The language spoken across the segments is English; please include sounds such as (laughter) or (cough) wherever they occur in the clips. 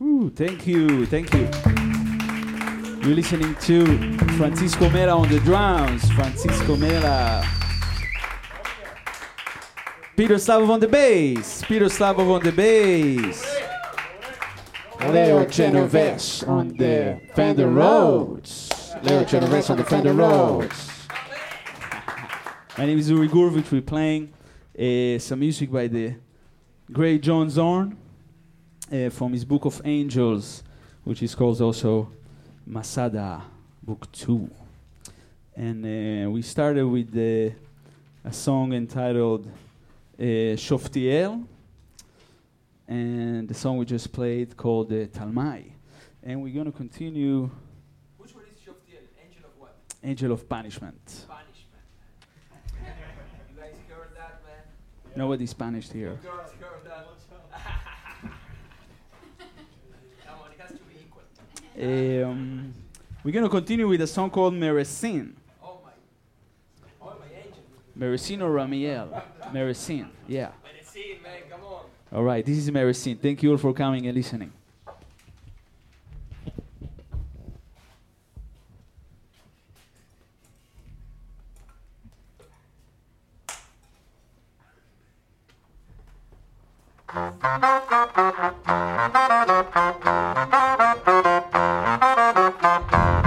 Woo, thank you, thank you. You're listening to Francisco Mela on the drums. Francisco Mela. Peter Slavov on the bass. Peter Slavov on the bass. Leo Genovese on the Fender Rhodes. Leo Genovese on the Fender Rhodes. My name is Uri Gurvich. We're playing uh, some music by the great John Zorn uh, from his Book of Angels, which is called also Masada Book 2. And uh, we started with uh, a song entitled uh, Shoftiel, and the song we just played called uh, Talmai. And we're going to continue Which one is Shoftiel? Angel of what? Angel of Punishment. Punishment. (laughs) you guys heard that, man? Nobody Spanish here. Girls heard that. Come on, it has to be equal. Um, we're going to continue with a song called Meresin. Oh my. Oh my or Ramiel? Meresin, yeah. Man, come on. All right, this is Meresin. Thank you all for coming and listening. Thank you.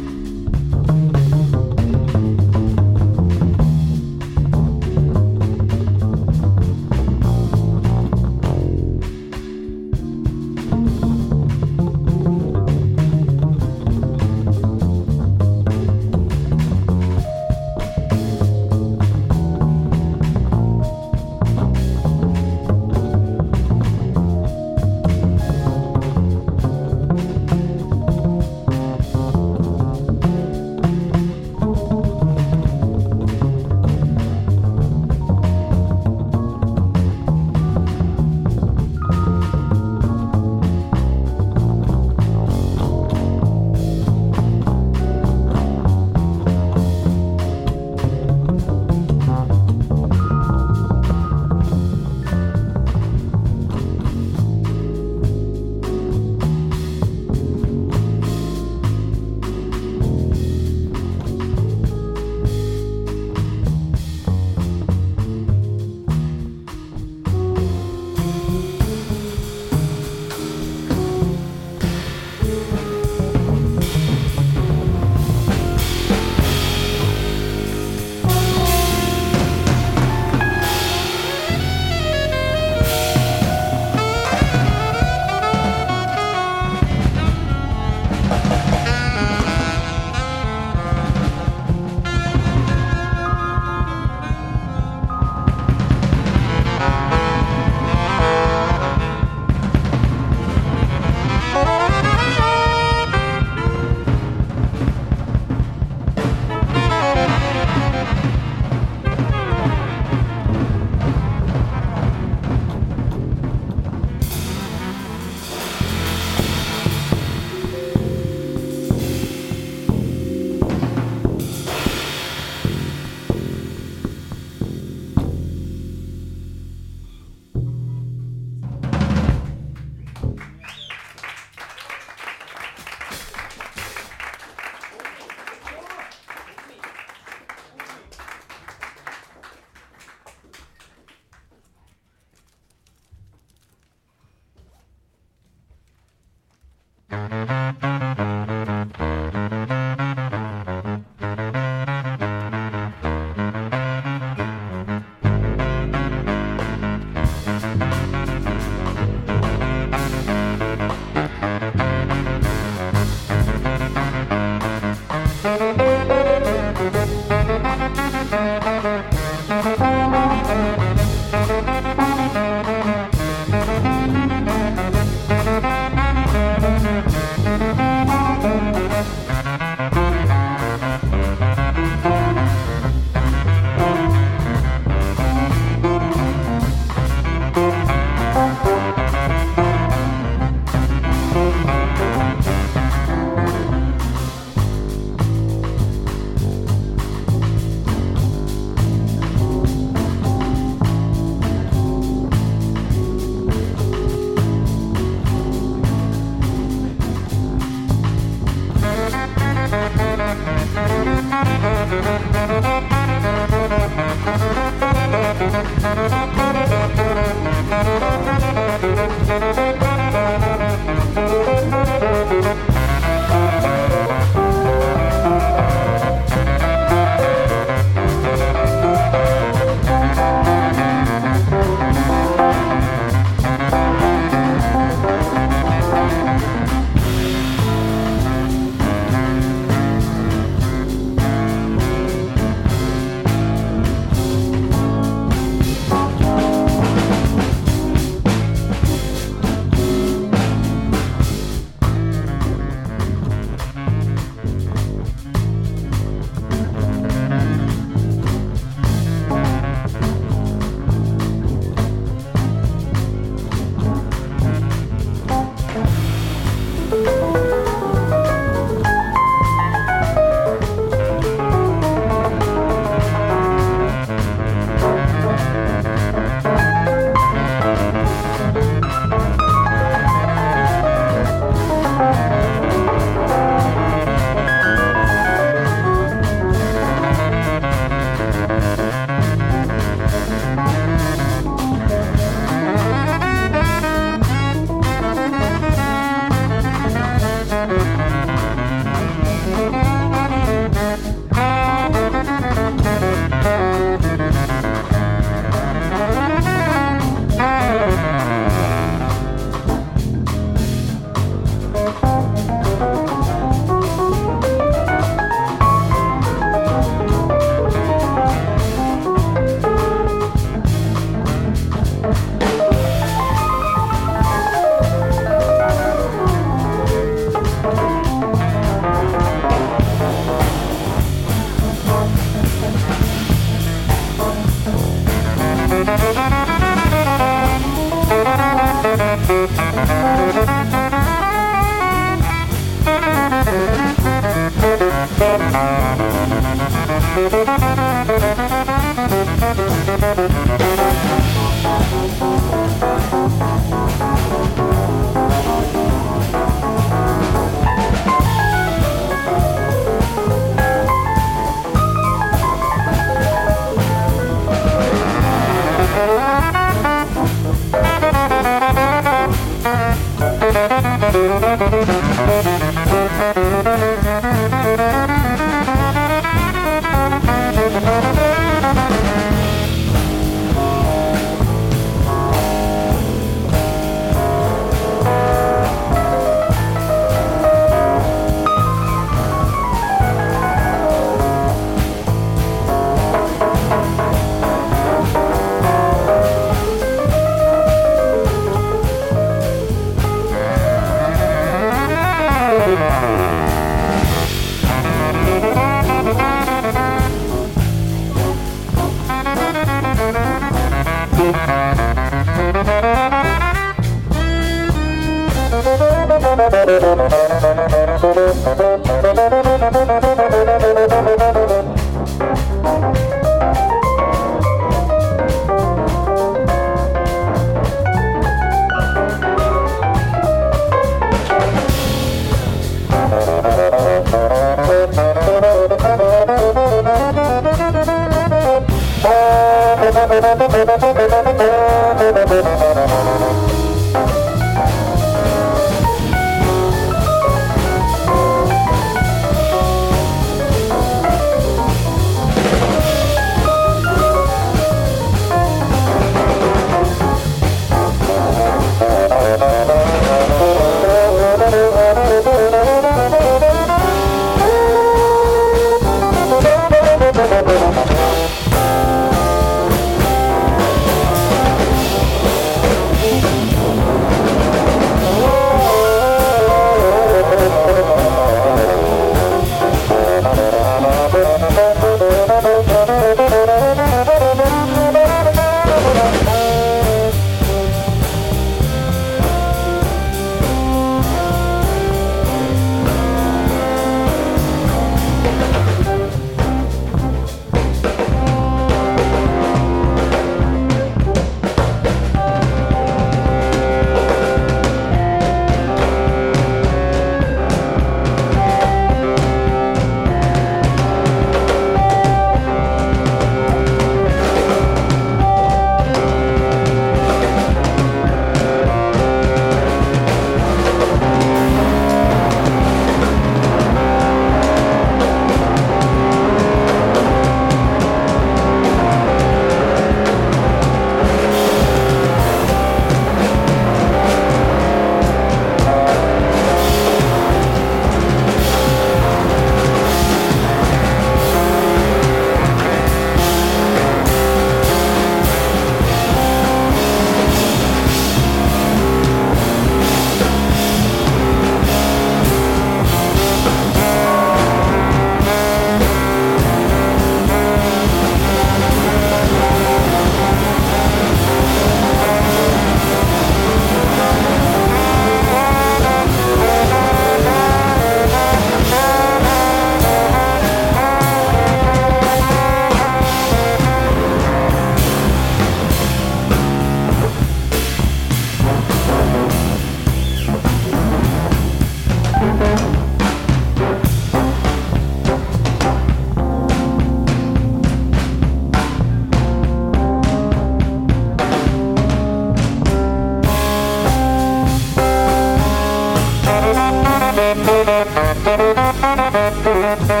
Thank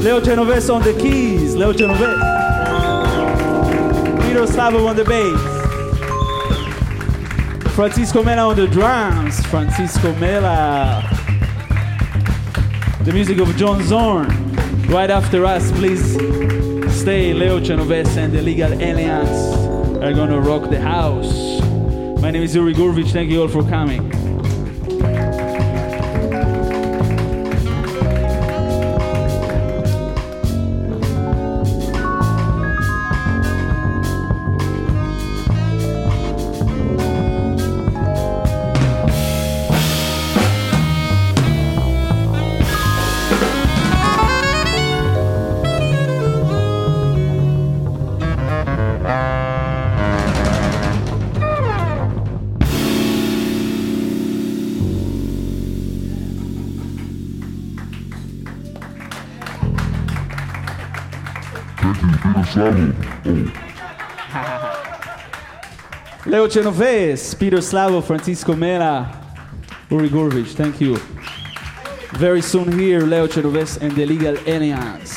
Leo Genovese on the keys. Leo Genovese. Peter Slavov on the bass. Francisco Mela on the drums. Francisco Mela. The music of John Zorn. Right after us, please stay. Leo Genovese and the Legal Alliance are gonna rock the house. My name is Uri Gurvich. Thank you all for coming. (laughs) Leo Genovese, Peter Slavov, Francisco Mela, Uri Gurvich, thank you. Very soon here, Leo Genovese and the Legal Alliance.